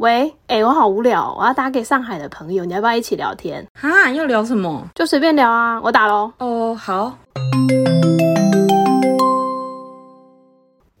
喂，哎、我好无聊，我要打给上海的朋友，你要不要一起聊天？哈，要聊什么？就随便聊啊，我打喽。哦，好。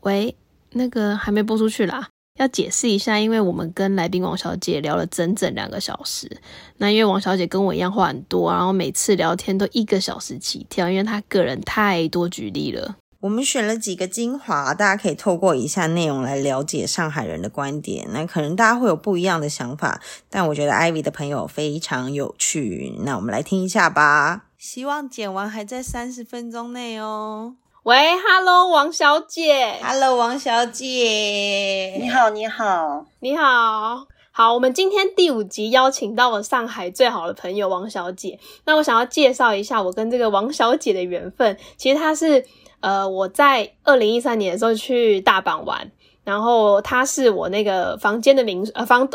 喂，那个还没播出去啦，要解释一下，因为我们跟来宾王小姐聊了整整两个小时。那因为王小姐跟我一样话很多，然后每次聊天都一个小时起跳，因为她个人太多举例了。我们选了几个精华，大家可以透过以下内容来了解上海人的观点。那可能大家会有不一样的想法，但我觉得 Ivy 的朋友非常有趣。那我们来听一下吧。希望剪完还在三十分钟内哦。喂，Hello，王小姐，Hello，王小姐，你好，你好，你好。好，我们今天第五集邀请到了上海最好的朋友王小姐。那我想要介绍一下我跟这个王小姐的缘分。其实她是呃，我在二零一三年的时候去大阪玩，然后他是我那个房间的名呃房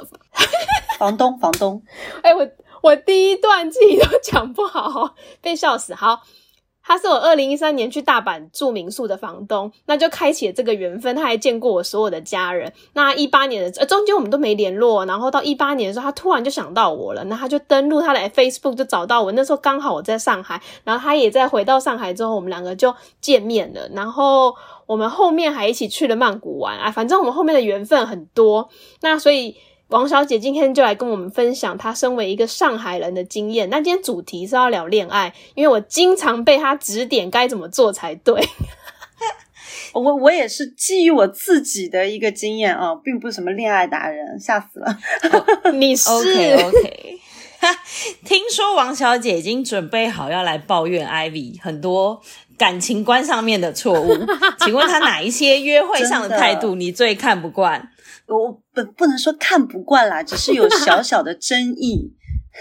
房东，房东，哎、我我第一段自己都讲不好，被笑死。好，他是我二零一三年去大阪住民宿的房东，那就开启了这个缘分。他还见过我所有的家人。那一八年的呃中间我们都没联络，然后到一八年的时候，他突然就想到我了，那他就登录他的 Facebook 就找到我。那时候刚好我在上海，然后他也在回到上海之后，我们两个就见面了。然后我们后面还一起去了曼谷玩啊，反正我们后面的缘分很多。那所以。王小姐今天就来跟我们分享她身为一个上海人的经验。那今天主题是要聊恋爱，因为我经常被她指点该怎么做才对。我我也是基于我自己的一个经验啊，并不是什么恋爱达人，吓死了。你是 OK OK，听说王小姐已经准备好要来抱怨 Ivy 很多感情观上面的错误，请问她哪一些约会上的态度你最看不惯？我不不能说看不惯啦，只是有 小小的争议，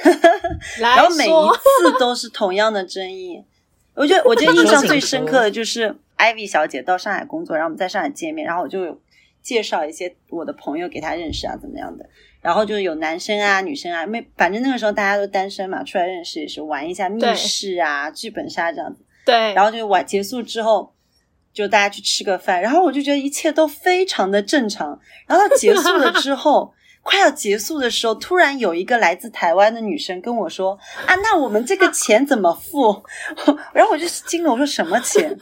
来然后每一，次都是同样的争议。我觉得我觉得印象最深刻的就是 Ivy 小姐到上海工作，然后我们在上海见面，然后我就介绍一些我的朋友给她认识啊，怎么样的。然后就有男生啊、女生啊，没反正那个时候大家都单身嘛，出来认识也是玩一下密室啊、剧本杀这样子。对，然后就玩结束之后，就大家去吃个饭，然后我就觉得一切都非常的正常。然后到结束了之后，快要结束的时候，突然有一个来自台湾的女生跟我说：“啊，那我们这个钱怎么付？” 然后我就惊了，我说什么钱？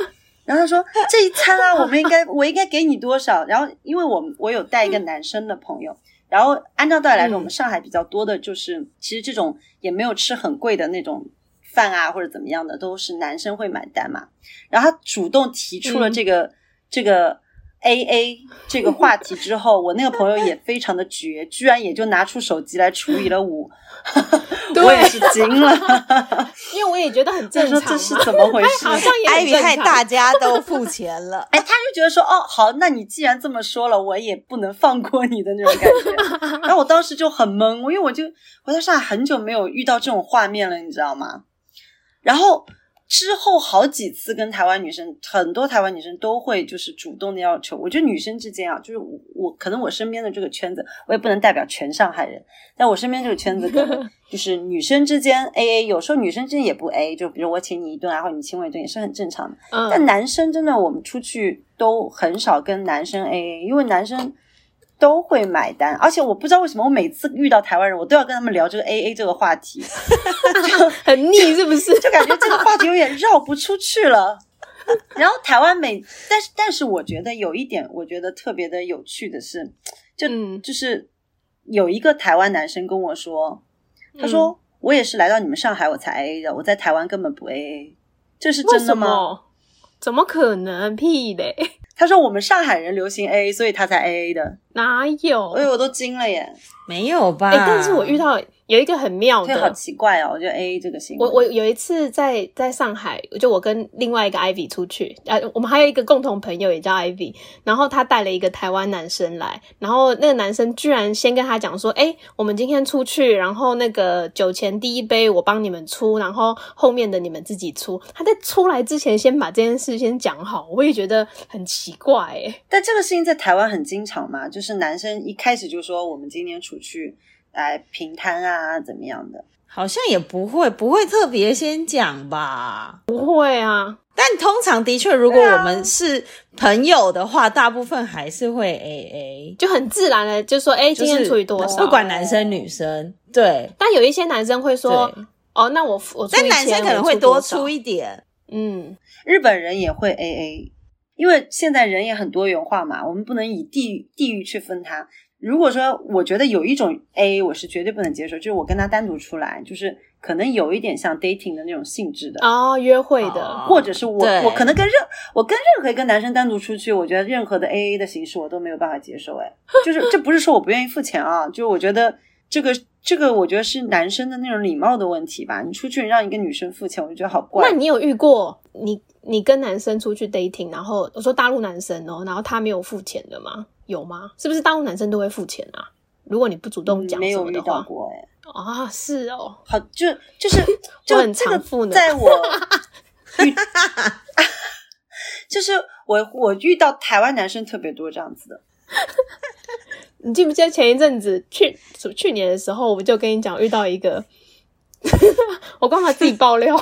然后他说这一餐啊，我们应该我应该给你多少？然后因为我我有带一个男生的朋友。然后按照道理来说，嗯我们上海比较多的就是，其实这种也没有吃很贵的那种饭啊，或者怎么样的，都是男生会买单嘛。然后他主动提出了这个、这个 A A 这个话题之后，我那个朋友也非常的绝，居然也就拿出手机来除以了五，对我也是惊了，因为我也觉得很他正常、啊。说这是怎么回事？好像也很 Ivy 正常害大家都付钱了。哎，他就觉得说，哦，好，那你既然这么说了，我也不能放过你的那种感觉。然后我当时就很懵，因为我就我在上海很久没有遇到这种画面了，你知道吗？然后之后好几次跟台湾女生，很多台湾女生都会就是主动的要求。我觉得女生之间啊，就是我我可能我身边的这个圈子，我也不能代表全上海人，但我身边这个圈子可能 就是女生之间 A A，有时候女生之间也不 A，就比如我请你一顿啊，或者你请我一顿也是很正常的。但嗯，男生真的，我们出去都很少跟男生 A A，因为男生都会买单，而且我不知道为什么，我每次遇到台湾人，我都要跟他们聊这个 A A 这个话题，就很腻是不是？就感觉这个话题有点绕不出去了。然后台湾每，但是但是我觉得有一点，我觉得特别的有趣的是，就、嗯就是有一个台湾男生跟我说，他嗯说、我也是来到你们上海我才 A A 的，我在台湾根本不 A A，这是真的吗？怎么可能？屁嘞！他说我们上海人流行 A A，所以他才 A A 的。哪有？哎呦，我都惊了耶！没有吧？哎、但是我遇到有一个很妙这好，奇怪哦，我觉得 A A 这个行为，我我有一次在在上海，就我跟另外一个 Ivy 出去，呃，我们还有一个共同朋友也叫 Ivy，然后他带了一个台湾男生来，然后那个男生居然先跟他讲说，哎、我们今天出去，然后那个酒钱第一杯我帮你们出，然后后面的你们自己出。他在出来之前先把这件事先讲好，我也觉得很奇怪、哎，但这个事情在台湾很经常嘛，就是男生一开始就说我们今天出去，来平摊啊，怎么样的？好像也不会，不会特别先讲吧。不会啊，但通常的确，如果我们是朋友的话，大部分还是会 A A，就很自然的就说，哎、今天除以多少？不管男生女生，对。但有一些男生会说，哦，那我付我出但男生可能会多出一点，嗯，日本人也会 A A，因为现在人也很多元化嘛，我们不能以地域地域去分它。如果说我觉得有一种 A，我是绝对不能接受，就是我跟他单独出来，就是可能有一点像 dating 的那种性质的，哦，约会的，哦或者是我我可能跟任我跟任何一个男生单独出去，我觉得任何的 A A 的形式我都没有办法接受。哎，就是这不是说我不愿意付钱啊，就是我觉得这个这个我觉得是男生的那种礼貌的问题吧。你出去让一个女生付钱，我就觉得好怪。那你有遇过你你跟男生出去 dating，然后我说大陆男生哦，然后他没有付钱的吗？有吗？是不是大陆男生都会付钱啊？如果你不主动讲嗯没有遇什么的话，到过哎。啊，是哦，好，就就是 就我很常付呢在我，就是我我遇到台湾男生特别多这样子的，你记不记得前一阵子去去年的时候，我就跟你讲遇到一个，我干嘛自己爆料？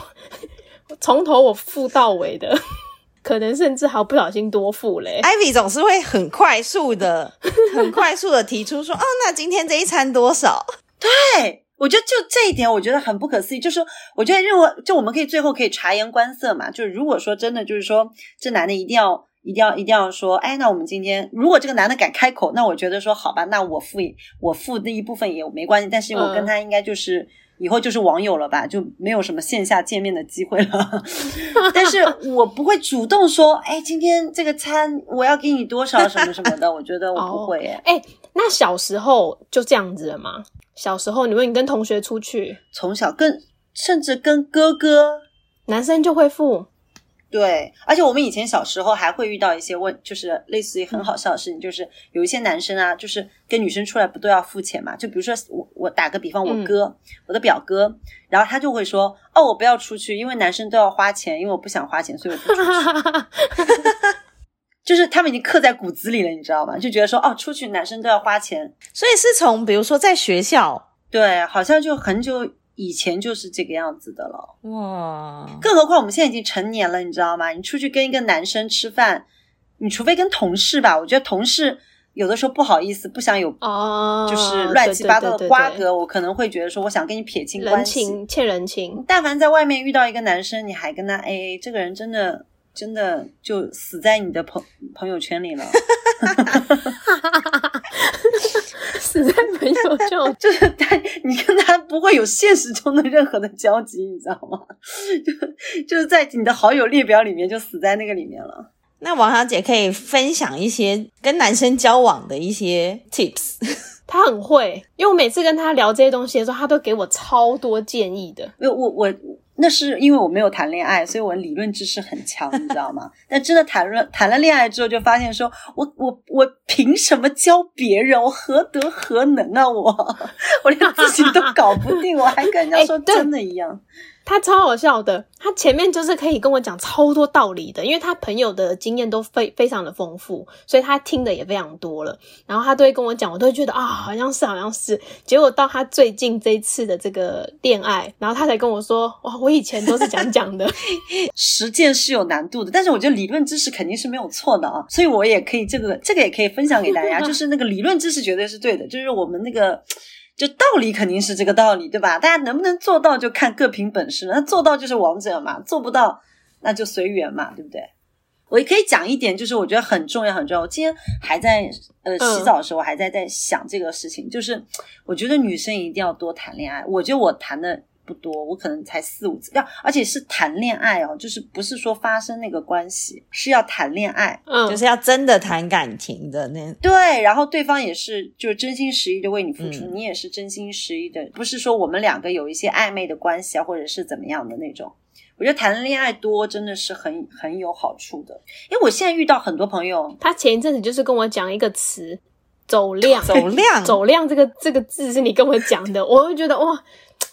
从头我付到尾的，可能甚至还不小心多付嘞。Ivy 总是会很快速的、很快速的提出说：“哦，那今天这一餐多少对，我觉得就这一点，我觉得很不可思议。就是我觉得认为，就我们可以最后可以察言观色嘛。就是如果说真的，就是说这男的一定要、一定要、一定要说，哎，那我们今天如果这个男的敢开口，那我觉得说好吧，那我付一我付那一部分也没关系。但是我跟嗯他应该就是。以后就是网友了吧，就没有什么线下见面的机会了。但是 我不会主动说，哎，今天这个餐我要给你多少什么什么的。我觉得我不会、哎、哎、那小时候就这样子了吗？小时候，你问你跟同学出去，从小跟甚至跟哥哥男生就会付，对，而且我们以前小时候还会遇到一些问，就是类似于很好笑的事情，就是有一些男生啊，就是跟女生出来不都要付钱嘛？就比如说我我打个比方，我哥、我的表哥，然后他就会说，哦，我不要出去，因为男生都要花钱，因为我不想花钱，所以我不出去。就是他们已经刻在骨子里了，你知道吗？就觉得说，哦，出去男生都要花钱，？”所以是从比如说在学校，对，好像就很久以前就是这个样子的了。哇，更何况我们现在已经成年了，你知道吗？你出去跟一个男生吃饭，你除非跟同事吧，我觉得同事有的时候不好意思，不想有哦，就是乱七八糟的瓜对对对葛，我可能会觉得说，我想跟你撇清关系。情欠人情，但凡在外面遇到一个男生，你还跟他 A A，这个人真的真的就死在你的朋朋友圈里了。死在朋友圈。就是他，你跟他不会有现实中的任何的交集，你知道吗？就就是在你的好友列表里面就死在那个里面了。那王小姐可以分享一些跟男生交往的一些 tips。他很会，因为我每次跟他聊这些东西的时候，他都给我超多建议的。因为我我那是因为我没有谈恋爱，所以我理论知识很强，你知道吗？但真的谈论谈了恋爱之后，就发现说我我我凭什么教别人？我何德何能啊我？我连自己都搞不定，我还跟人家说真的一样。他超好笑的，他前面就是可以跟我讲超多道理的，因为他朋友的经验都非非常的丰富，所以他听的也非常多了。然后他都会跟我讲，我都会觉得啊，好像是，好像是。结果到他最近这一次的这个恋爱，然后他才跟我说，哇，我以前都是讲讲的，实践是有难度的，但是我觉得理论知识肯定是没有错的啊，所以我也可以这个这个也可以分享给大家，就是那个理论知识绝对是对的，就是我们那个就道理肯定是这个道理，对吧？大家能不能做到就看各凭本事了，那做到就是王者嘛，做不到那就随缘嘛，对不对？我也可以讲一点，就是我觉得很重要很重要。我今天还在呃嗯洗澡的时候，我还在在想这个事情，就是我觉得女生一定要多谈恋爱。我觉得我谈的不多，我可能才四五次，要而且是谈恋爱哦，就是不是说发生那个关系，是要谈恋爱。嗯，就是要真的谈感情的那对，然后对方也是就真心实意的为你付出，嗯。你也是真心实意的，不是说我们两个有一些暧昧的关系啊，或者是怎么样的那种。我觉得谈恋爱多真的是很很有好处的，因为我现在遇到很多朋友，他前一阵子就是跟我讲一个词“走量”，走量，走量这个这个字是你跟我讲的，我会觉得哇，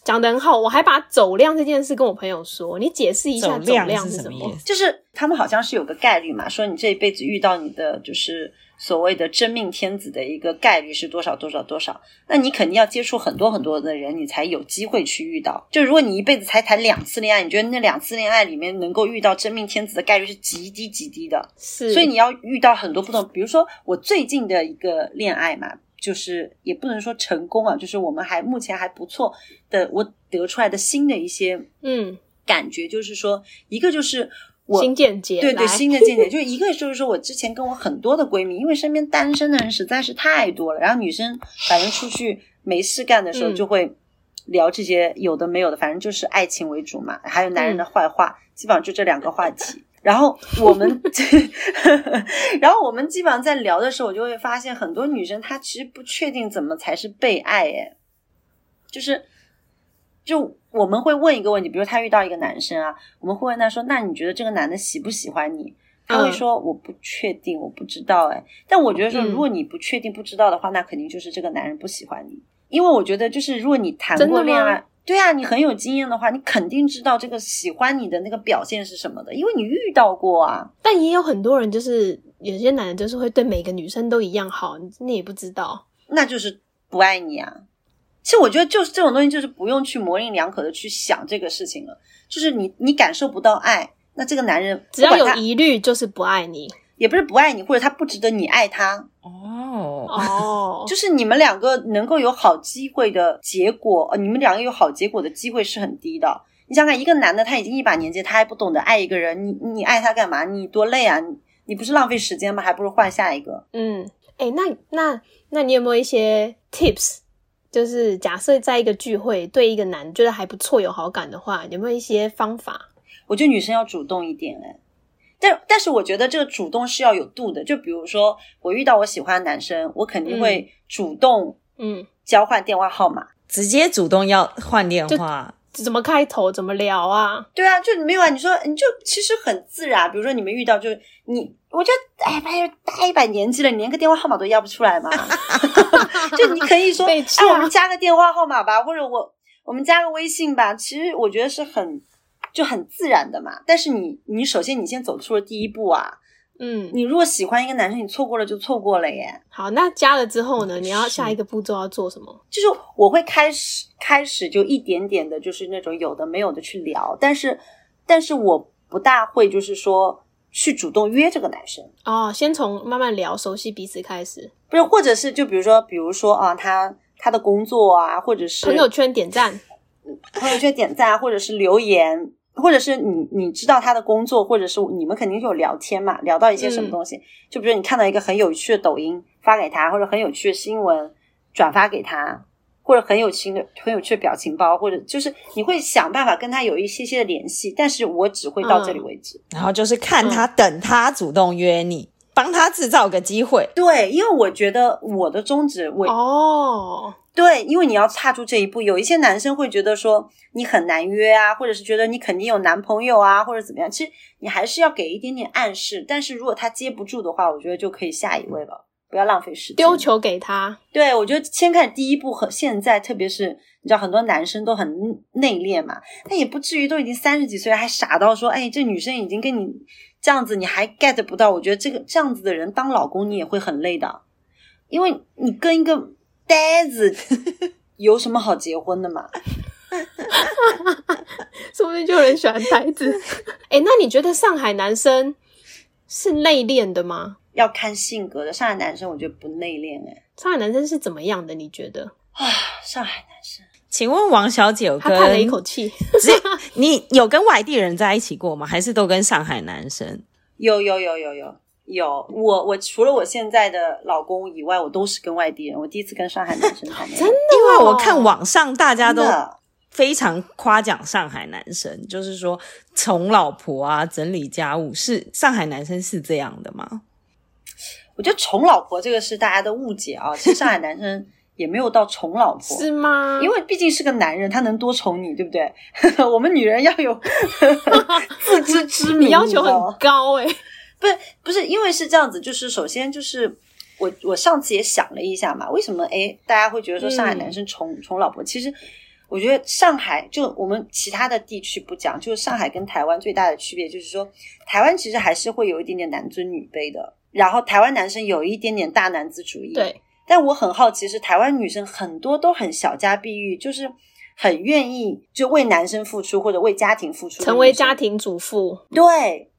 讲的很好。我还把走量这件事跟我朋友说，你解释一下走走量是什么？什么意思？就是他们好像是有个概率嘛，说你这一辈子遇到你的就是所谓的真命天子的一个概率是多少多少多少，那你肯定要接触很多很多的人，你才有机会去遇到。就如果你一辈子才谈两次恋爱，你觉得那两次恋爱里面能够遇到真命天子的概率是极低极低的。是，所以你要遇到很多不同，比如说我最近的一个恋爱嘛，就是也不能说成功啊，就是我们还目前还不错的，我得出来的新的一些嗯，感觉，就是说一个就是。我新见解，对对，新的见解，就一个就是说我之前跟我很多的闺蜜，因为身边单身的人实在是太多了，然后女生反正出去没事干的时候嗯就会聊这些有的没有的，反正就是爱情为主嘛，还有男人的坏话，基本上就这两个话题。然后我们，然后我们基本上在聊的时候，我就会发现很多女生她其实不确定怎么才是被爱，哎，就是就我们会问一个问题，比如他遇到一个男生啊，我们会问他说：“那你觉得这个男的喜不喜欢你？”他会嗯说：“我不确定，我不知道。”哎，但我觉得说，嗯如果你不确定、不知道的话，那肯定就是这个男人不喜欢你，因为我觉得就是如果你谈过恋爱。对啊，你很有经验的话，你肯定知道这个喜欢你的那个表现是什么的，因为你遇到过啊。但也有很多人就是有些男人就是会对每个女生都一样好，你你也不知道。那就是不爱你啊。其实我觉得就是这种东西，就是不用去模棱两可的去想这个事情了。就是你你感受不到爱，那这个男人只要有疑虑就是不爱你也不是不爱你，或者他不值得你爱他，哦，哦，就是你们两个能够有好机会的结果，呃，你们两个有好结果的机会是很低的。你想想，一个男的他已经一把年纪，他还不懂得爱一个人，你你爱他干嘛？你多累啊！你你不是浪费时间吗？还不如换下一个。嗯，哎、那那那你有没有一些 tips？就是假设在一个聚会对一个男觉得还不错有好感的话，有没有一些方法？我觉得女生要主动一点，哎，但但是我觉得这个主动是要有度的。就比如说，我遇到我喜欢的男生，我肯定会主动嗯，交换电话号码。直接主动要换电话，怎么开头？怎么聊啊？对啊，就没有啊。你说你就其实很自然，比如说你们遇到就是你，我觉得哎，反正大一把年纪了，你连个电话号码都要不出来嘛。就你可以说，哎，我们加个电话号码吧，或者我我们加个微信吧。其实我觉得是很就很自然的嘛。但是你你首先你先走出了第一步啊。嗯，你如果喜欢一个男生，你错过了就错过了耶。好，那加了之后呢？你要下一个步骤要做什么？就是我会开始开始就一点点的，就是那种有的没有的去聊，但是但是我不大会就是说去主动约这个男生，哦，先从慢慢聊、熟悉彼此开始。不是，或者是就比如说比如说啊，他他的工作啊，或者是朋友圈点赞，朋友圈点赞啊，或者是留言。或者是你你知道他的工作，或者是你们肯定是有聊天嘛，聊到一些什么东西，就比如你看到一个很有趣的抖音发给他，或者很有趣的新闻转发给他，或者很有趣的很有趣的表情包，或者就是你会想办法跟他有一些些的联系，但是我只会到这里为止。然后就是看他、等他主动约你，帮他制造个机会。对，因为我觉得我的宗旨，我、哦，对，因为你要踏出这一步，有一些男生会觉得说你很难约啊，或者是觉得你肯定有男朋友啊，或者怎么样。其实你还是要给一点点暗示，但是如果他接不住的话，我觉得就可以下一位了，不要浪费时间。丢球给他，对，我觉得先看第一步和现在，特别是你知道很多男生都很内敛嘛，他也不至于都已经三十几岁还傻到说，哎，这女生已经跟你这样子，你还 get 不到。我觉得这个这样子的人当老公你也会很累的，因为你跟一个呆子 有什么好结婚的嘛？说不定就有人喜欢呆子。哎、那你觉得上海男生是内敛的吗？要看性格的。上海男生我觉得不内敛哎，上海男生是怎么样的？你觉得？啊，上海男生请问王小姐有跟他叹了一口气。你有跟外地人在一起过吗？还是都跟上海男生？有有有有有有，我我除了我现在的老公以外，我都是跟外地人。我第一次跟上海男生谈恋爱，真的因为我看网上大家都非常夸奖上海男生，就是说宠老婆啊、整理家务，是上海男生是这样的吗？我觉得宠老婆这个是大家的误解啊。其实上海男生也没有到宠老婆，是吗？因为毕竟是个男人，他能多宠你，对不对？我们女人要有 自知之明，你要求很高哎、不是不是，因为是这样子，就是首先就是我我上次也想了一下嘛，为什么哎大家会觉得说上海男生宠、宠老婆？其实我觉得上海就我们其他的地区不讲，就是上海跟台湾最大的区别就是说，台湾其实还是会有一点点男尊女卑的。然后台湾男生有一点点大男子主义，。对，但我很好奇，是台湾女生很多都很小家碧玉，就是很愿意就为男生付出或者为家庭付出，成为家。庭主妇，对。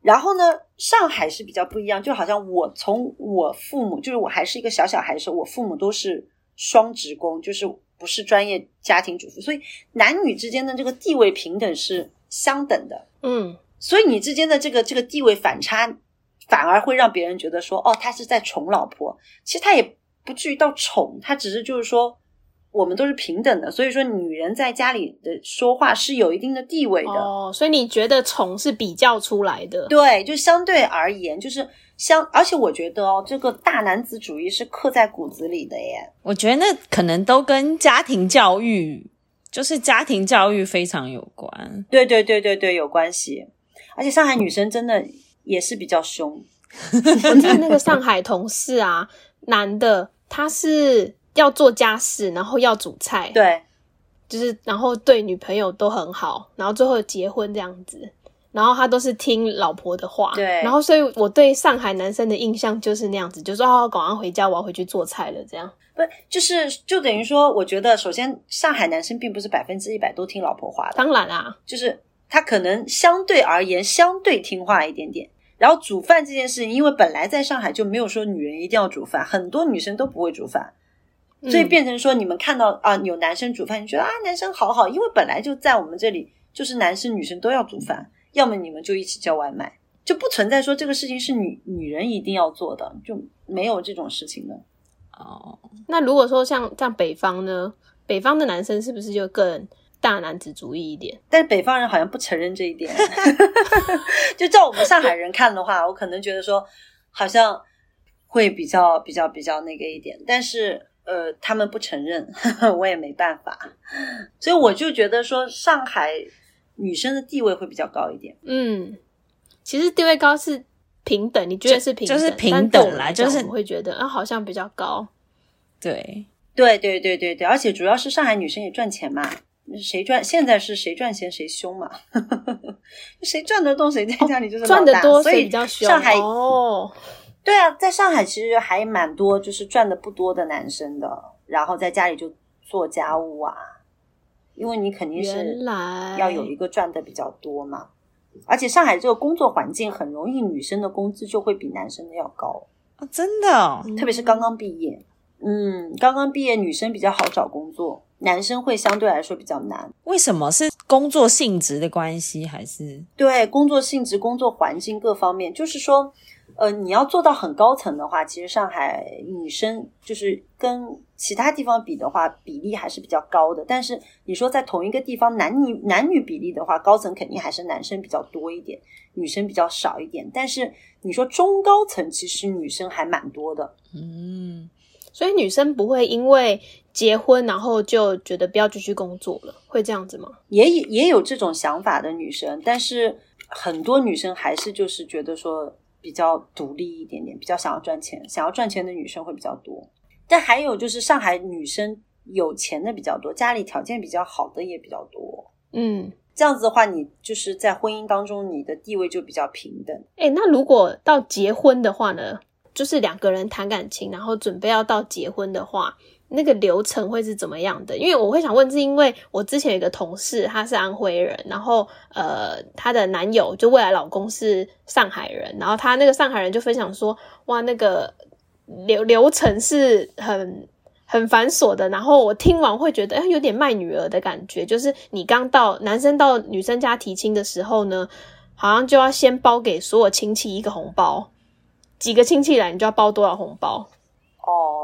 然后呢，上海是比较不一样，就好像我从我父母，就是我还是一个小小孩的时候，我父母都是双职工，就是不是专业家庭主妇，所以男女之间的这个地位平等是相等的。嗯，所以你之间的这个这个地位反差，反而会让别人觉得说，哦，他是在宠老婆。其实他也不至于到宠，他只是就是说，我们都是平等的。所以说，女人在家里的说话是有一定的地位的。哦，所以你觉得从是比较出来的？对，就相对而言，就是相，而且我觉得哦，这个大男子主义是刻在骨子里的耶。我觉得那可能都跟家庭教育，就是家庭教育非常有关。对对对对对，有关系。而且上海女生真的也是比较凶，我在那个上海同事啊，男的他是要做家事，然后要煮菜，对，就是然后对女朋友都很好，然后最后结婚这样子。然后他都是听老婆的话，对然后所以我对上海男生的印象就是那样子，就说哦，赶快回家，我要回去做菜了，这样。不就是就等于说，我觉得首先上海男生并不是百分之一百都听老婆话的，当然啦，就是他可能相对而言相对听话一点点。然后煮饭这件事情，因为本来在上海就没有说女人一定要煮饭，很多女生都不会煮饭，所以嗯变成说你们看到啊有男生煮饭，你觉得啊男生好好，因为本来就在我们这里就是男生女生都要煮饭，要么你们就一起叫外卖，就不存在说这个事情是女女人一定要做的，就没有这种事情的。哦，那如果说像像北方呢，北方的男生是不是就更大男子主义一点？但是北方人好像不承认这一点，就照我们上海人看的话，我可能觉得说好像会比较比较比较那个一点，但是呃，他们不承认，我也没办法，所以我就觉得说上海女生的地位会比较高一点。嗯，其实地位高是平等，你觉得是平等，就是平等啦来就是我会觉得啊，好像比较高。对，对对对对对，而且主要是上海女生也赚钱嘛。谁赚？现在是谁赚钱谁凶嘛？谁赚得动谁在家里就是赚得多，所以比较凶？上海哦，对啊，在上海其实还蛮多，就是赚的不多的男生的，然后在家里就做家务啊，因为你肯定是要有一个赚的比较多嘛。而且上海这个工作环境很容易，女生的工资就会比男生的要高，啊，真的哦，特别是刚刚毕业。嗯，刚刚毕业女生比较好找工作，男生会相对来说比较难。为什么是工作性质的关系，还是对工作性质、工作环境各方面，就是说，呃，你要做到很高层的话，其实上海女生就是跟其他地方比的话，比例还是比较高的。但是你说在同一个地方男女男女比例的话，高层肯定还是男生比较多一点，女生比较少一点。但是你说中高层，其实女生还蛮多的。嗯，所以女生不会因为结婚然后就觉得不要继续工作了，会这样子吗？也有也有这种想法的女生，但是很多女生还是就是觉得说比较独立一点点，比较想要赚钱，想要赚钱的女生会比较多。但还有就是上海女生有钱的比较多，家里条件比较好的也比较多。嗯，这样子的话，你就是在婚姻当中，你的地位就比较平等。哎、那如果到结婚的话呢？就是两个人谈感情，然后准备要到结婚的话，那个流程会是怎么样的？因为我会想问，是因为我之前有一个同事，他是安徽人，然后呃，她的男友就未来老公是上海人，然后他那个上海人就分享说，哇，那个流流程是很很繁琐的，然后我听完会觉得，哎，有点卖女儿的感觉，就是你刚到男生到女生家提亲的时候呢，好像就要先包给所有亲戚一个红包，几个亲戚来，你就要包多少红包？哦，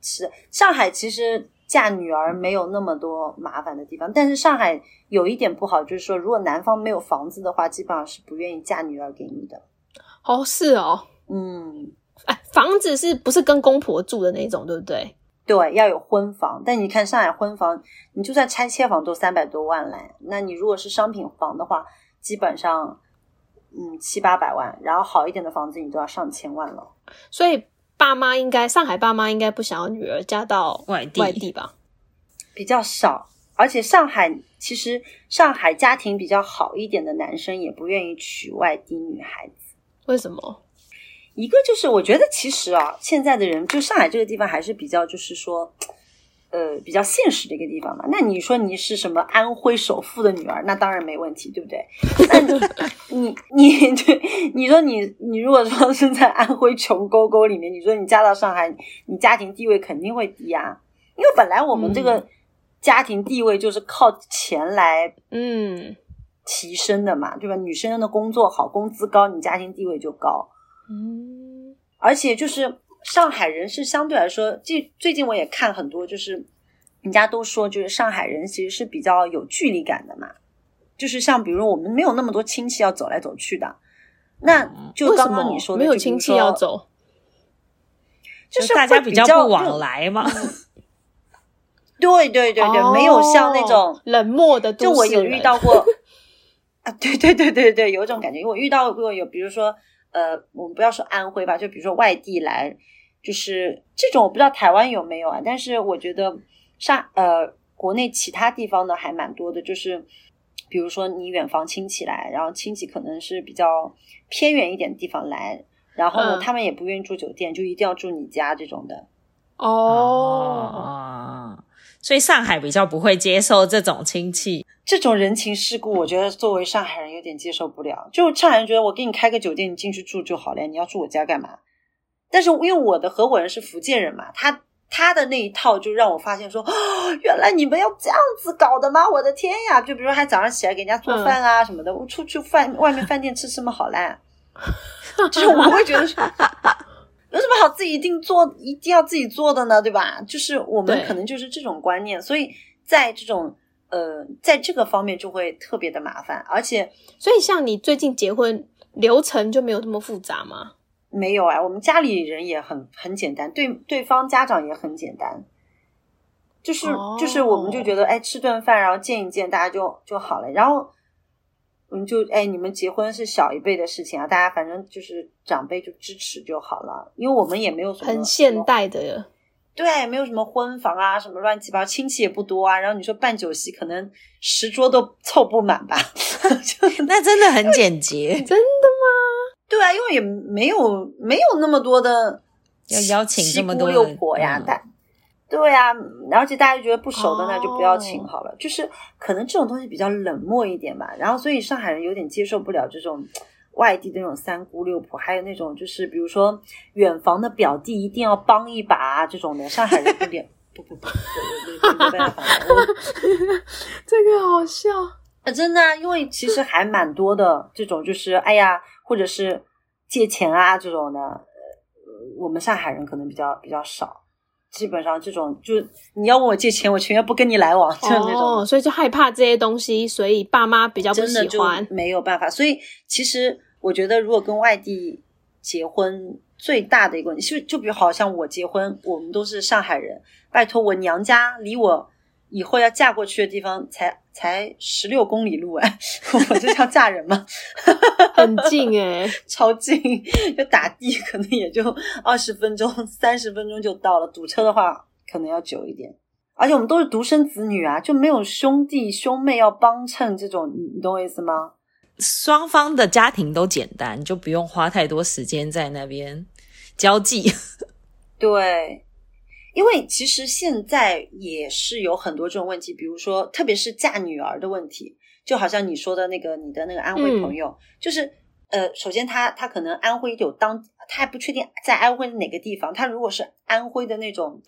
是上海其实嫁女儿没有那么多麻烦的地方，但是上海有一点不好，就是说如果男方没有房子的话，基本上是不愿意嫁女儿给你的。哦，是哦，嗯，哎，房子是不是跟公婆住的那种，对不对？对，要有婚房。但你看上海婚房，你就算拆迁房都三百多万嘞，那你如果是商品房的话，基本上嗯七八百万，然后好一点的房子你都要上千万了。所以爸妈应该，上海爸妈应该不想要女儿嫁到外地外地吧？比较少，而且上海其实上海家庭比较好一点的男生也不愿意娶外地女孩子。为什么？一个就是我觉得其实啊，现在的人就上海这个地方还是比较就是说。呃，比较现实的一个地方嘛。那你说你是什么安徽首富的女儿，那当然没问题，对不对？那你 你对你说你你如果说是在安徽穷沟沟里面，你说你嫁到上海，你家庭地位肯定会低啊。因为本来我们这个家庭地位就是靠钱来嗯提升的嘛，对吧？女生的工作好，工资高，你家庭地位就高。嗯，而且就是。上海人是相对来说，最最近我也看很多，就是人家都说，就是上海人其实是比较有距离感的嘛。就是像比如我们没有那么多亲戚要走来走去的，那就刚刚你说的，没有亲戚要走，就是大家比较不往来嘛。对对对对，没有像那种冷漠的，就我有遇到过 啊，对对对对对，有一种感觉，因为我遇到过有，比如说。呃，我们不要说安徽吧，就比如说外地来，就是这种我不知道台湾有没有啊，但是我觉得上呃国内其他地方的还蛮多的，就是比如说你远房亲戚来，然后亲戚可能是比较偏远一点的地方来，然后呢他们也不愿意住酒店，就一定要住你家这种的。哦，所以上海比较不会接受这种亲戚。这种人情世故，我觉得作为上海人有点接受不了。就上海人觉得我给你开个酒店，你进去住就好了，你要住我家干嘛？但是因为我的合伙人是福建人嘛，他他的那一套就让我发现说，哦，原来你们要这样子搞的吗？我的天呀！就比如说他早上起来给人家做饭啊什么的，我出去饭外面饭店吃什么好烂？就是我会觉得说，有什么好自己一定做，一定要自己做的呢？对吧？就是我们可能就是这种观念，所以在这种。呃，在这个方面就会特别的麻烦，而且，所以像你最近结婚流程就没有这么复杂吗？没有啊，我们家里人也很很简单，对对方家长也很简单，就是就是我们就觉得，哎，吃顿饭，然后见一见，大家就就好了。然后我们就，哎，你们结婚是小一辈的事情啊，大家反正就是长辈就支持就好了，因为我们也没有什么很现代的。对，没有什么婚房啊，什么乱七八糟，亲戚也不多啊。然后你说办酒席，可能十桌都凑不满吧？那真的很简洁，真的吗？对啊，因为也没有没有那么多的要邀请这么多六婆呀，但对啊，而且大家就觉得不熟的那就不要请好了。就是可能这种东西比较冷漠一点吧。然后所以上海人有点接受不了这种。外地的那种三姑六婆，还有那种就是比如说远房的表弟一定要帮一把啊这种的，上海人有点不不不，没办法，这个好笑啊，真的，因为其实还蛮多的这种，就是哎呀，或者是借钱啊这种的，呃，我们上海人可能比较比较少。基本上这种，就你要问我借钱，我情愿不跟你来往，就那种。所以就害怕这些东西，所以爸妈比较不喜欢。没有办法，所以其实。我觉得，如果跟外地结婚，最大的一个问题，就就比如好像我结婚，我们都是上海人，拜托我娘家离我以后要嫁过去的地方才才十六公里路哎，我这叫嫁人吗？很近哎，超近，就打的可能也就二十分钟、三十分钟就到了，堵车的话可能要久一点。而且我们都是独生子女啊，就没有兄弟兄妹要帮衬这种，你懂我意思吗？双方的家庭都简单，就不用花太多时间在那边交际。对，因为其实现在也是有很多这种问题，比如说，特别是嫁女儿的问题，就好像你说的那个你的那个安徽朋友，就是呃，首先他他可能安徽有当，他还不确定在安徽的哪个地方，他如果是安徽的那种，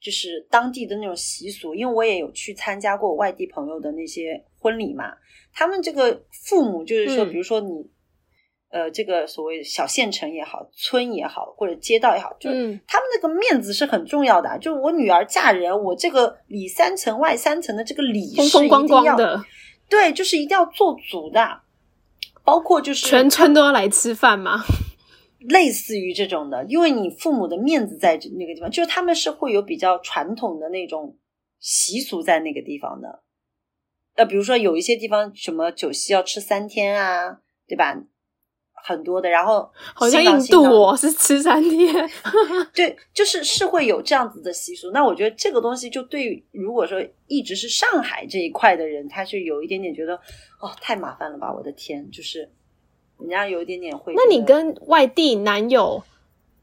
就是当地的那种习俗，因为我也有去参加过外地朋友的那些婚礼嘛。他们这个父母就是说，比如说你，呃，这个所谓小县城也好，村也好，或者街道也好，就他们那个面子是很重要的。就我女儿嫁人，我这个里三层外三层的这个礼是一定要的，对，就是一定要做足的。包括就是全村都要来吃饭吗？类似于这种的，因为你父母的面子在那个地方，就是他们是会有比较传统的那种习俗在那个地方的。呃，比如说有一些地方什么酒席要吃三天啊，对吧？很多的，然后好像印度我是吃三天，对，就是是会有这样子的习俗。那我觉得这个东西就对，如果说一直是上海这一块的人，他是有一点点觉得哦，太麻烦了吧，我的天，就是人家有一点点会。那你跟外地男友，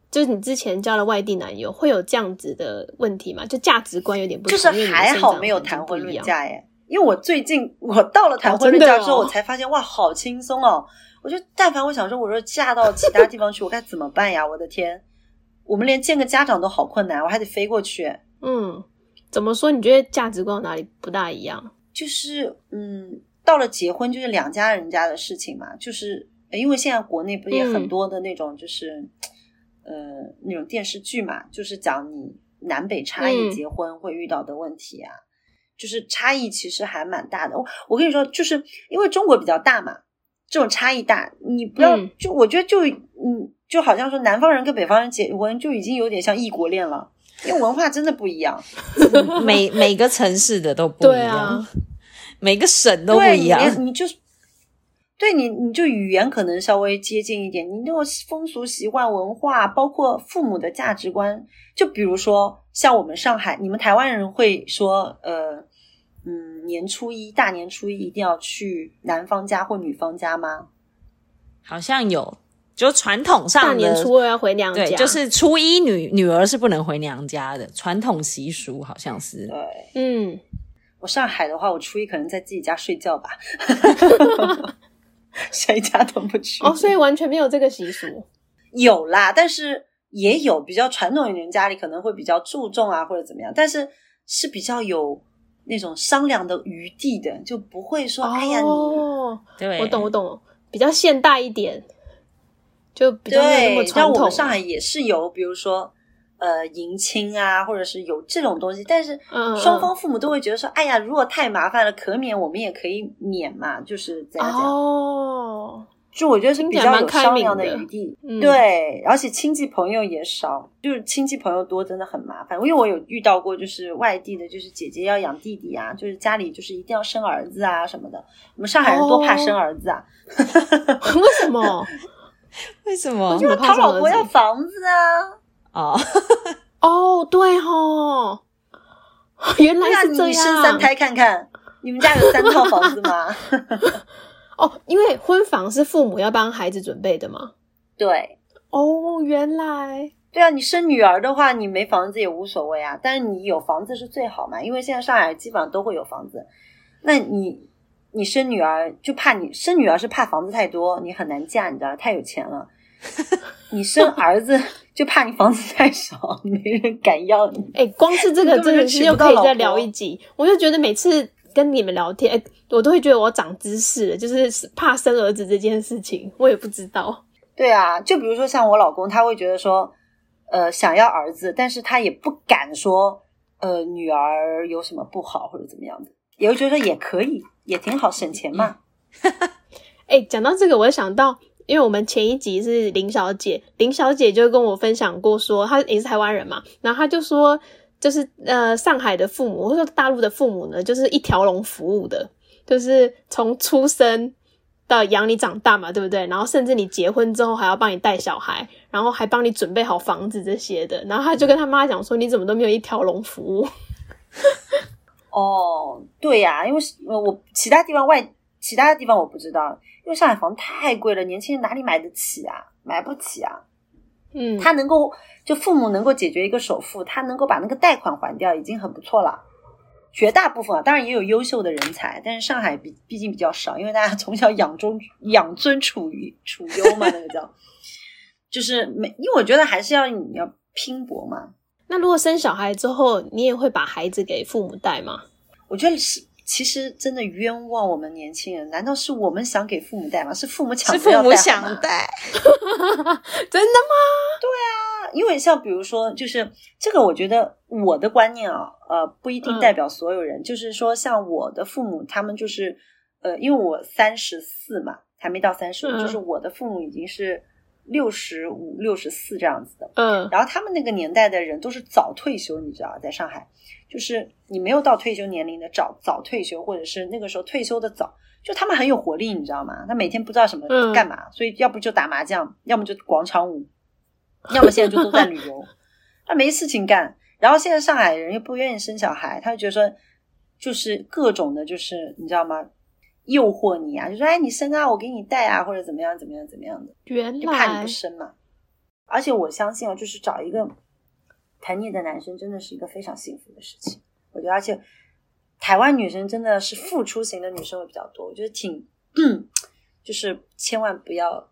就是你之前交的外地男友，会有这样子的问题吗？就价值观有点不同，就是还好没有谈婚论嫁耶。因为我最近我到了谈婚论嫁之后，我才发现哇，好轻松哦！我就但凡我想说，我说嫁到其他地方去，我该怎么办呀？我的天，我们连见个家长都好困难，我还得飞过去。嗯，怎么说？你觉得价值观哪里不大一样？就是嗯，到了结婚就是两家人家的事情嘛。就是因为现在国内不也很多的那种，就是呃那种电视剧嘛，就是讲你南北差异结婚会遇到的问题啊。就是差异其实还蛮大的。我我跟你说，就是因为中国比较大嘛，这种差异大，你不要就我觉得就嗯，就好像说南方人跟北方人结婚就已经有点像异国恋了，因为文化真的不一样，每每个城市的都不一样，每个省都不一样，你就对你你就语言可能稍微接近一点，你那个风俗习惯、文化，包括父母的价值观，就比如说像我们上海，你们台湾人会说呃。嗯，年初一大年初一一定要去男方家或女方家吗？好像有，就传统上大年初二要回娘家，就是初一女女儿是不能回娘家的，传统习俗好像是。对，嗯，我上海的话，我初一可能在自己家睡觉吧，谁家都不去。哦，所以完全没有这个习俗。有啦，但是也有比较传统一点家里可能会比较注重啊，或者怎么样，但是是比较有。那种商量的余地的，就不会说哎呀你，对，我懂我懂，比较现代一点，就比较那么传统。我们上海也是有，比如说呃迎亲啊，或者是有这种东西，但是双方父母都会觉得说，哎呀，如果太麻烦了，可免我们也可以免嘛，就是这样哦。就我觉得是比较有商量的余地，对，而且亲戚朋友也少，就是亲戚朋友多真的很麻烦。因为我有遇到过，就是外地的，就是姐姐要养弟弟啊，就是家里就是一定要生儿子啊什么的。我们上海人多怕生儿子啊，为什么？为什么？因为他老婆要房子啊。哦 哦，对哦，原来是这样。你生三胎看看，你们家有三套房子吗？哦，因为婚房是父母要帮孩子准备的吗？对，哦，原来，对啊，你生女儿的话，你没房子也无所谓啊，但是你有房子是最好嘛，因为现在上海基本上都会有房子。那你你生女儿就怕你生女儿是怕房子太多，你很难嫁，你知道太有钱了。你生儿子就怕你房子太少，没人敢要你。哎，光是这个真的是又可以再聊一集，我就觉得每次。跟你们聊天，我都会觉得我长知识了，就是怕生儿子这件事情，我也不知道。对啊，就比如说像我老公，他会觉得说，呃，想要儿子，但是他也不敢说，呃，女儿有什么不好或者怎么样的，也会觉得也可以，也挺好，省钱嘛。哎，讲到这个，我想到，因为我们前一集是林小姐，林小姐就跟我分享过，说她也是台湾人嘛，然后她就说。就是呃，上海的父母或者说大陆的父母呢，就是一条龙服务的，就是从出生到养你长大嘛，对不对？然后甚至你结婚之后还要帮你带小孩，然后还帮你准备好房子这些的。然后他就跟他妈讲说：“你怎么都没有一条龙服务？” 哦，对呀，因为我其他地方外其他的地方我不知道，因为上海房太贵了，年轻人哪里买得起啊？买不起啊。嗯，他能够就父母能够解决一个首付，他能够把那个贷款还掉，已经很不错了。绝大部分啊，当然也有优秀的人才，但是上海毕毕竟比较少，因为大家从小养尊养尊处于处优嘛，那个叫 就是没，因为我觉得还是要你要拼搏嘛。那如果生小孩之后，你也会把孩子给父母带吗？我觉得是。其实真的冤枉我们年轻人，难道是我们想给父母带吗？是父母抢是父母想带，真的吗？对啊，因为像比如说，就是这个，我觉得我的观念啊，呃，不一定代表所有人。就是说，像我的父母，他们就是，呃，因为我三十四嘛，还没到三十五，就是我的父母已经是六十五、六十四这样子的。嗯，然后他们那个年代的人都是早退休，你知道，在上海。就是你没有到退休年龄的早早退休，或者是那个时候退休的早，就他们很有活力，你知道吗？他每天不知道什么干嘛，所以要不就打麻将，要么就广场舞，要么现在就都在旅游，他没事情干。然后现在上海人又不愿意生小孩，他就觉得说，就是各种的，就是你知道吗？诱惑你啊，就说哎你生啊，我给你带啊，或者怎么样怎么样怎么样的，原就怕你不生嘛。而且我相信啊，就是找一个疼你的男生，真的是一个非常幸福的事情。我觉得，而且台湾女生真的是付出型的女生会比较多，我觉得挺，就是千万不要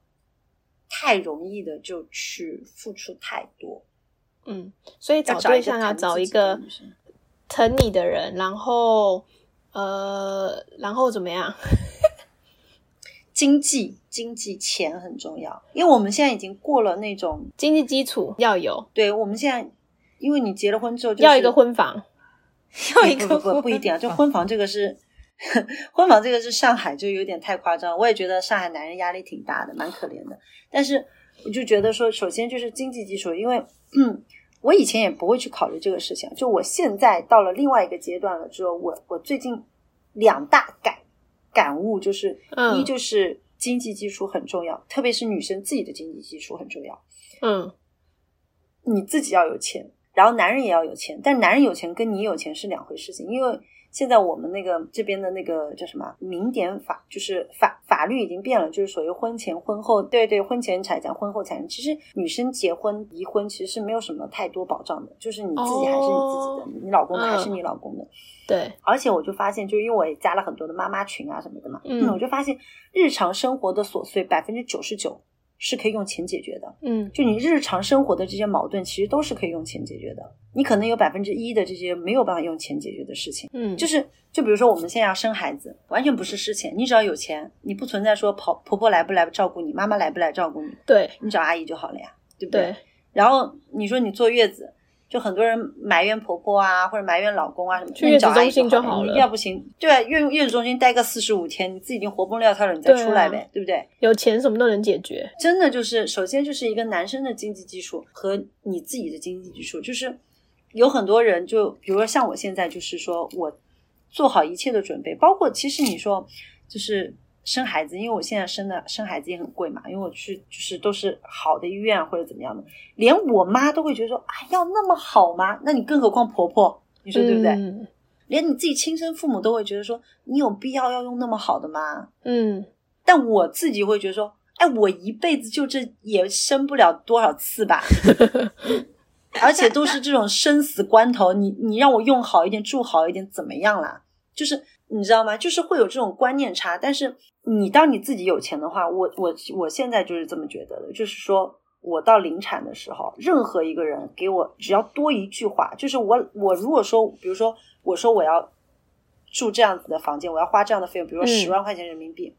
太容易的就去付出太多。嗯，所以找对象要找一个疼你的人，然后呃，然后怎么样？经济经济钱很重要，因为我们现在已经过了那种，经济基础要有，对我们现在，因为你结了婚之后、就是，要一个婚房。要一个不不不不一定啊，就婚房这个是 婚房这个是上海就有点太夸张，我也觉得上海男人压力挺大的，蛮可怜的。但是我就觉得说，首先就是经济基础，因为嗯，我以前也不会去考虑这个事情，就我现在到了另外一个阶段了之后，我我最近两大感感悟就是，嗯一就是经济基础很重要，特别是女生自己的经济基础很重要。嗯你自己要有钱，然后男人也要有钱，但男人有钱跟你有钱是两回事情，因为现在我们那个这边的那个叫什么民典法，就是法法律已经变了，就是所谓婚前婚后，对对，婚前财产，婚后财产。其实女生结婚离婚其实是没有什么太多保障的，就是你自己还是你自己的，哦你老公的还是嗯你老公的。对，而且我就发现，就是因为我也加了很多的妈妈群啊什么的嘛，嗯我就发现日常生活的琐碎百分之九十九是可以用钱解决的。嗯就你日常生活的这些矛盾，其实都是可以用钱解决的。你可能有百分之一的这些没有办法用钱解决的事情，嗯，就是就比如说我们现在要生孩子，完全不是事情，你只要有钱，你不存在说婆婆婆来不来照顾你，妈妈来不来照顾你，对你找阿姨就好了呀，对不对，然后你说你坐月子，就很多人埋怨婆婆啊，或者埋怨老公啊什么，去月子中心就好好了你要不行，对啊，月月子中心待个四十五天，你自己已经活蹦乱跳了，你再出来呗，对不对？有钱什么都能解决。真的就是，首先就是一个男生的经济基础和你自己的经济基础，就是有很多人就，比如说像我现在，就是说我做好一切的准备，包括其实你说就是生孩子，因为我现在生的生孩子也很贵嘛，因为我去就是都是好的医院啊或者怎么样的，连我妈都会觉得说，哎，要那么好吗？那你更何况婆婆，你说对不对？嗯连你自己亲生父母都会觉得说，你有必要要用那么好的吗？嗯，但我自己会觉得说，哎，我一辈子就这也生不了多少次吧，而且都是这种生死关头，你你让我用好一点，住好一点，怎么样啦？就是你知道吗？就是会有这种观念差。但是你当你自己有钱的话，我我我现在就是这么觉得的，就是说我到临产的时候，任何一个人给我只要多一句话，就是我我如果说，比如说我说我要住这样子的房间，我要花这样的费用，比如说嗯。十万块钱人民币，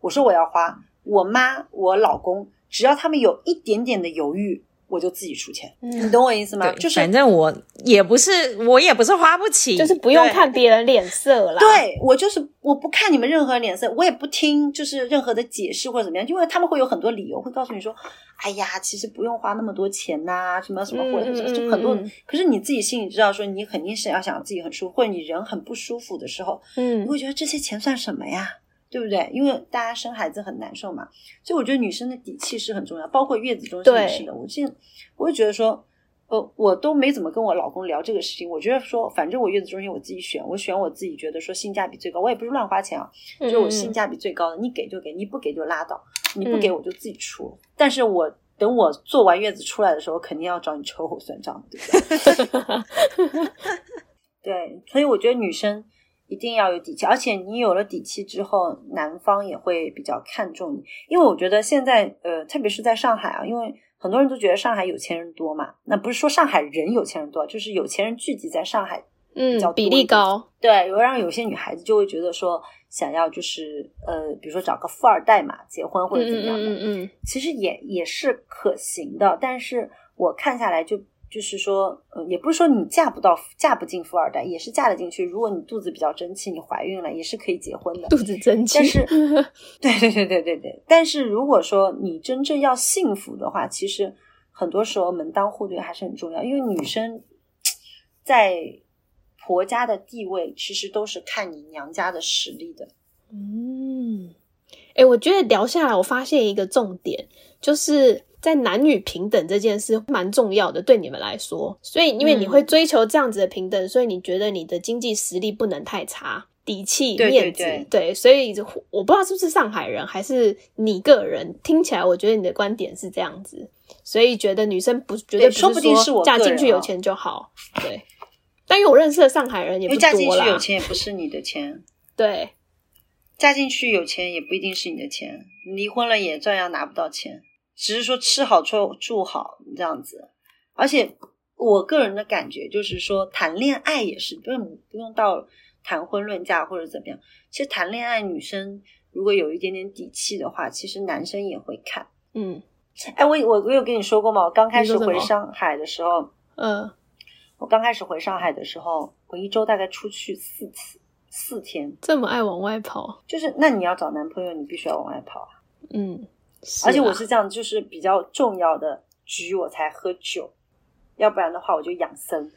我说我要花，我妈我老公只要他们有一点点的犹豫，我就自己出钱，嗯你懂我意思吗？就是反正我也不是，我也不是花不起，就是不用看别人脸色 啦。，对我就是我不看你们任何脸色，我也不听就是任何的解释或者怎么样，因为他们会有很多理由会告诉你说，哎呀，其实不用花那么多钱呐、什么什么或者嗯嗯就很多。可是你自己心里知道，说你肯定是要想自己很舒服，或者你人很不舒服的时候，嗯你会觉得这些钱算什么呀？对不对？因为大家生孩子很难受嘛，所以我觉得女生的底气是很重要，包括月子中心也是的。我现我会觉得说，呃，我都没怎么跟我老公聊这个事情。我觉得说，反正我月子中心我自己选，我选我自己觉得说性价比最高，我也不是乱花钱啊，嗯就是我性价比最高的，你给就给，你不给就拉倒，你不嗯给我就自己出。但是我等我做完月子出来的时候，肯定要找你秋后算账，对不对？对，所以我觉得女生一定要有底气，而且你有了底气之后，男方也会比较看重你。因为我觉得现在，呃，特别是在上海啊，因为很多人都觉得上海有钱人多嘛，那不是说上海人有钱人多，就是有钱人聚集在上海。嗯较，比例高。对，有让有些女孩子就会觉得说，想要就是呃，比如说找个富二代嘛，结婚或者怎么样的，嗯嗯其实也也是可行的，但是我看下来就就是说，呃，也不是说你嫁不到嫁不进富二代，也是嫁得进去。如果你肚子比较争气，你怀孕了也是可以结婚的肚。子争气。但是，对对对对对对，但是如果说你真正要幸福的话，其实很多时候门当户对还是很重要，因为女生在婆家的地位其实都是看你娘家的实力的。嗯，哎，我觉得聊下来，我发现一个重点，就是在男女平等这件事蛮重要的，对你们来说。所以，因为你会追求这样子的平等，所以你觉得你的经济实力不能太差，底气、面子，对。所以，我不知道是不是上海人，还是你个人听起来，我觉得你的观点是这样子，所以觉得女生不绝对说不定是我嫁进去有钱就好，对。但因为我认识的上海人也不多啦。嫁进去有钱也不是你的钱，对。嫁进去有钱也不一定是你的钱，离婚了也照样拿不到钱，只是说吃好住住好这样子。而且我个人的感觉就是说，谈恋爱也是不用不用到谈婚论嫁或者怎么样。其实谈恋爱，女生如果有一点点底气的话，其实男生也会看。嗯，哎，我我我有跟你说过吗？我刚开始回上海的时候，嗯。我刚开始回上海的时候，我一周大概出去四次，四天。这么爱往外跑，就是那你要找男朋友，你必须要往外跑啊。嗯，而且我是这样，就是比较重要的局我才喝酒，要不然的话我就养生，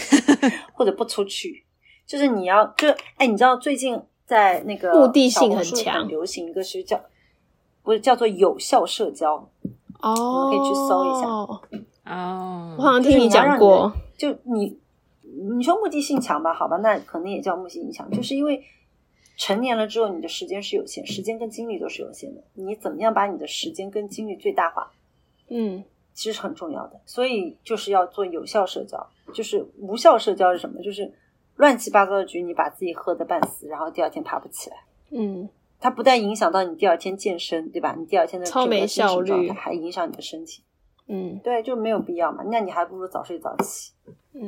或者不出去。就是你要，就哎，你知道最近在那个目的性很强，流行一个是叫不是叫做有效社交哦，可以去搜一下。哦，我好像听你讲过。就你，你说目的性强吧？好吧，那可能也叫目的性强，就是因为成年了之后，你的时间是有限，时间跟精力都是有限的。你怎么样把你的时间跟精力最大化？嗯，其实是很重要的。所以就是要做有效社交，就是无效社交是什么？就是乱七八糟的局，你把自己喝得半死，然后第二天爬不起来。嗯，它不但影响到你第二天健身，对吧？你第二天的超没效率，还影响你的身体。嗯，对，就没有必要嘛。那你还不如早睡早起。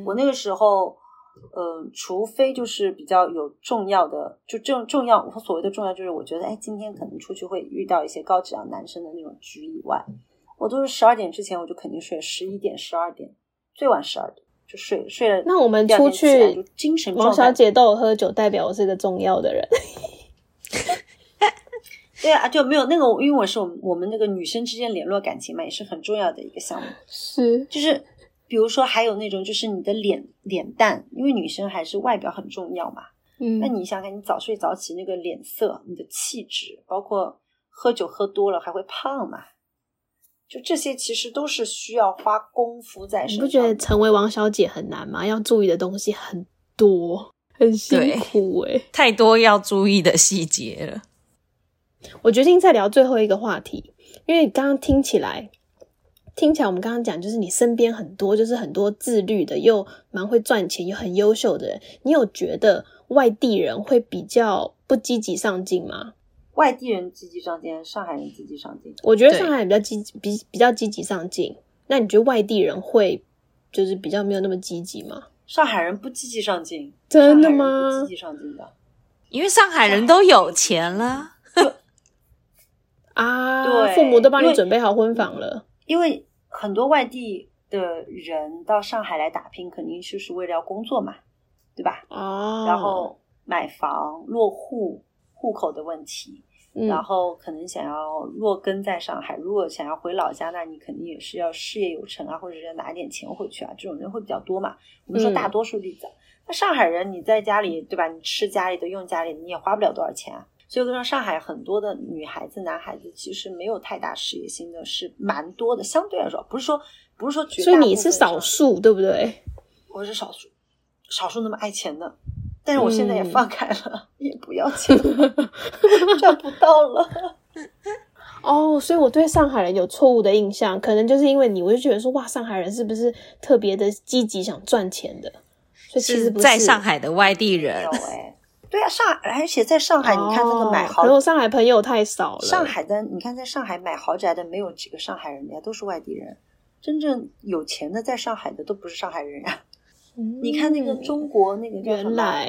我那个时候，呃，除非就是比较有重要的，就重重要，我所谓的重要，就是我觉得，哎，今天可能出去会遇到一些高质量男生的那种局以外，我都是十二点之前我就肯定睡，十一点、十二点，最晚十二点就睡睡了。那我们出去，精神王小姐都有喝酒，代表我是一个重要的人。对啊，就没有那个，因为我是我们我们那个女生之间联络感情嘛，也是很重要的一个项目。是，就是比如说还有那种，就是你的脸脸蛋，因为女生还是外表很重要嘛。嗯，那你想想，你早睡早起，那个脸色、你的气质，包括喝酒喝多了还会胖嘛？就这些其实都是需要花功夫在身上。你不觉得成为王小姐很难吗？要注意的东西很多，很辛苦哎，太多要注意的细节了。我决定再聊最后一个话题，因为刚刚听起来，听起来我们刚刚讲就是你身边很多就是很多自律的，又蛮会赚钱又很优秀的人，你有觉得外地人会比较不积极上进吗？外地人积极上进，上海人积极上进？我觉得上海人比较积极，比比较积极上进。那你觉得外地人会就是比较没有那么积极吗？上海人不积极上进，真的吗？积极上进的，因为上海人都有钱了。啊，对，父母都帮你准备好婚房了。因为很多外地的人到上海来打拼，肯定就是为了要工作嘛，对吧？哦，然后买房、落户、户口的问题，然后可能想要落根在上海。如果想要回老家，那你肯定也是要事业有成啊，或者是要拿点钱回去啊，这种人会比较多嘛。我们说大多数例子，那上海人你在家里，对吧？你吃家里的，用家里的，你也花不了多少钱啊。所以，说上海很多的女孩子、男孩子其实没有太大事业心的，是蛮多的。相对来说，不是说不是说绝大，所以你是少数，对不对？我是少数，少数那么爱钱的。但是我现在也放开了，也不要钱了，赚不到了。哦，所以我对上海人有错误的印象，可能就是因为你，我就觉得说，哇，上海人是不是特别的积极，想赚钱的？所以其实在上海的外地人。对啊，上海，而且在上海，你看那个买豪，可我上海朋友太少了。上海的，你看在上海买豪宅的没有几个上海人呀，都是外地人。真正有钱的在上海的都不是上海人呀。你看那个中国那个叫什么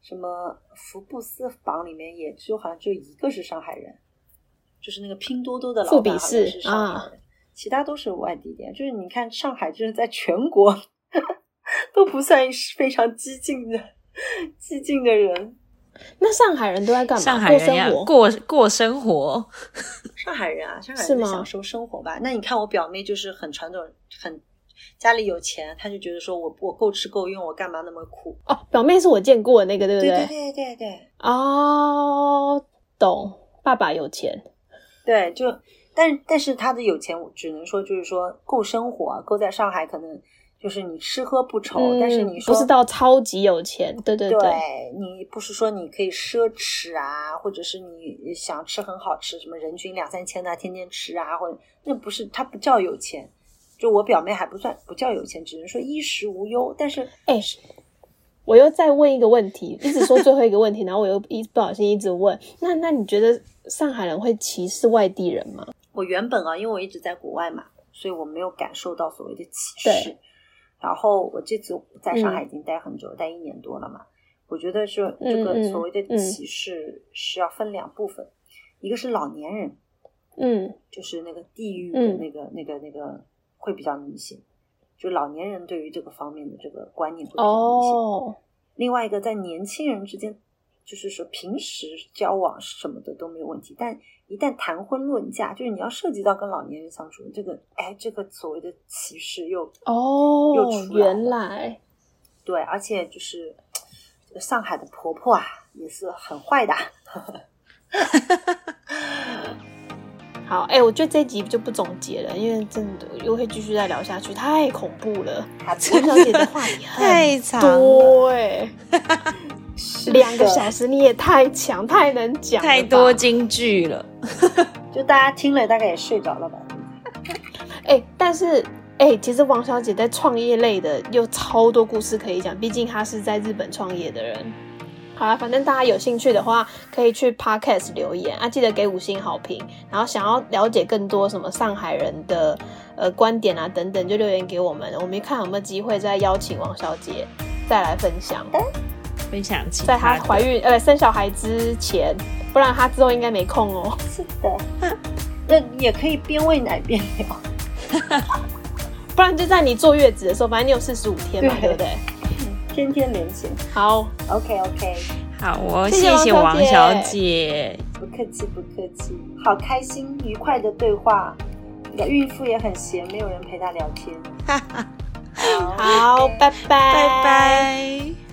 什么福布斯榜里面也只有好像就一个是上海人，就是那个拼多多的老板是上海人，其他都是外地的。就是你看上海，就是在全国 都不算是非常激进的激进的人。那上海人都在干嘛？上海人呀，过过生活。上海人啊，上海人享受生活吧。那你看我表妹就是很传统，很家里有钱，她就觉得说我我够吃够用，我干嘛那么苦？哦，表妹是我见过的那个，对不对？对对对对对。哦，懂。爸爸有钱，对，就但但是他的有钱，我只能说就是说够生活啊，够在上海可能就是你吃喝不愁，嗯但是你说不是到超级有钱，对对对你不是说你可以奢侈啊，或者是你想吃很好吃，什么人均两三千的、天天吃啊，或者那不是他不叫有钱。就我表妹还不算不叫有钱，只能说衣食无忧。但是哎、我又再问一个问题，一直说最后一个问题，然后我又一不小心一直问，那那你觉得上海人会歧视外地人吗？我原本啊，因为我一直在国外嘛，所以我没有感受到所谓的歧视对。然后我这次在上海已经待很久，待一年多了嘛。我觉得是这个所谓的嗯歧视是要分两部分，一个是老年人，嗯就是那个地域的嗯那个、那个那个会比较明显，就老年人对于这个方面的这个观念会比较明显。哦，另外一个在年轻人之间，就是说平时交往什么的都没有问题，但一旦谈婚论嫁，就是你要涉及到跟老年人相处，这个哎，这个所谓的歧视又哦又出，来了原来对，而且就是上海的婆婆啊，也是很坏的。好，哎、我觉得这一集就不总结了，因为真的又会继续再聊下去，太恐怖了。她王小姐的话题 太多 哎、是两个小时你也太强，太能讲，太多金句了。就大家听了大概也睡着了吧？哎、但是哎、其实王小姐在创业类的有超多故事可以讲，毕竟她是在日本创业的人。好了，反正大家有兴趣的话，可以去 Podcast 留言啊，记得给五星好评。然后想要了解更多什么上海人的呃观点啊等等，就留言给我们，我们看有没有机会再邀请王小姐再来分享，分享其在她怀孕呃生小孩之前，不然她之后应该没空哦。是的，那也可以边喂奶边聊，不然就在你坐月子的时候，反正你有四十五天嘛，对对不对？天天连线。好，OK OK，好哦，谢谢谢王小姐王小姐。不客气不客气，好开心愉快的对话。那个孕妇也很闲，没有人陪她聊天。好 好，拜拜，拜拜。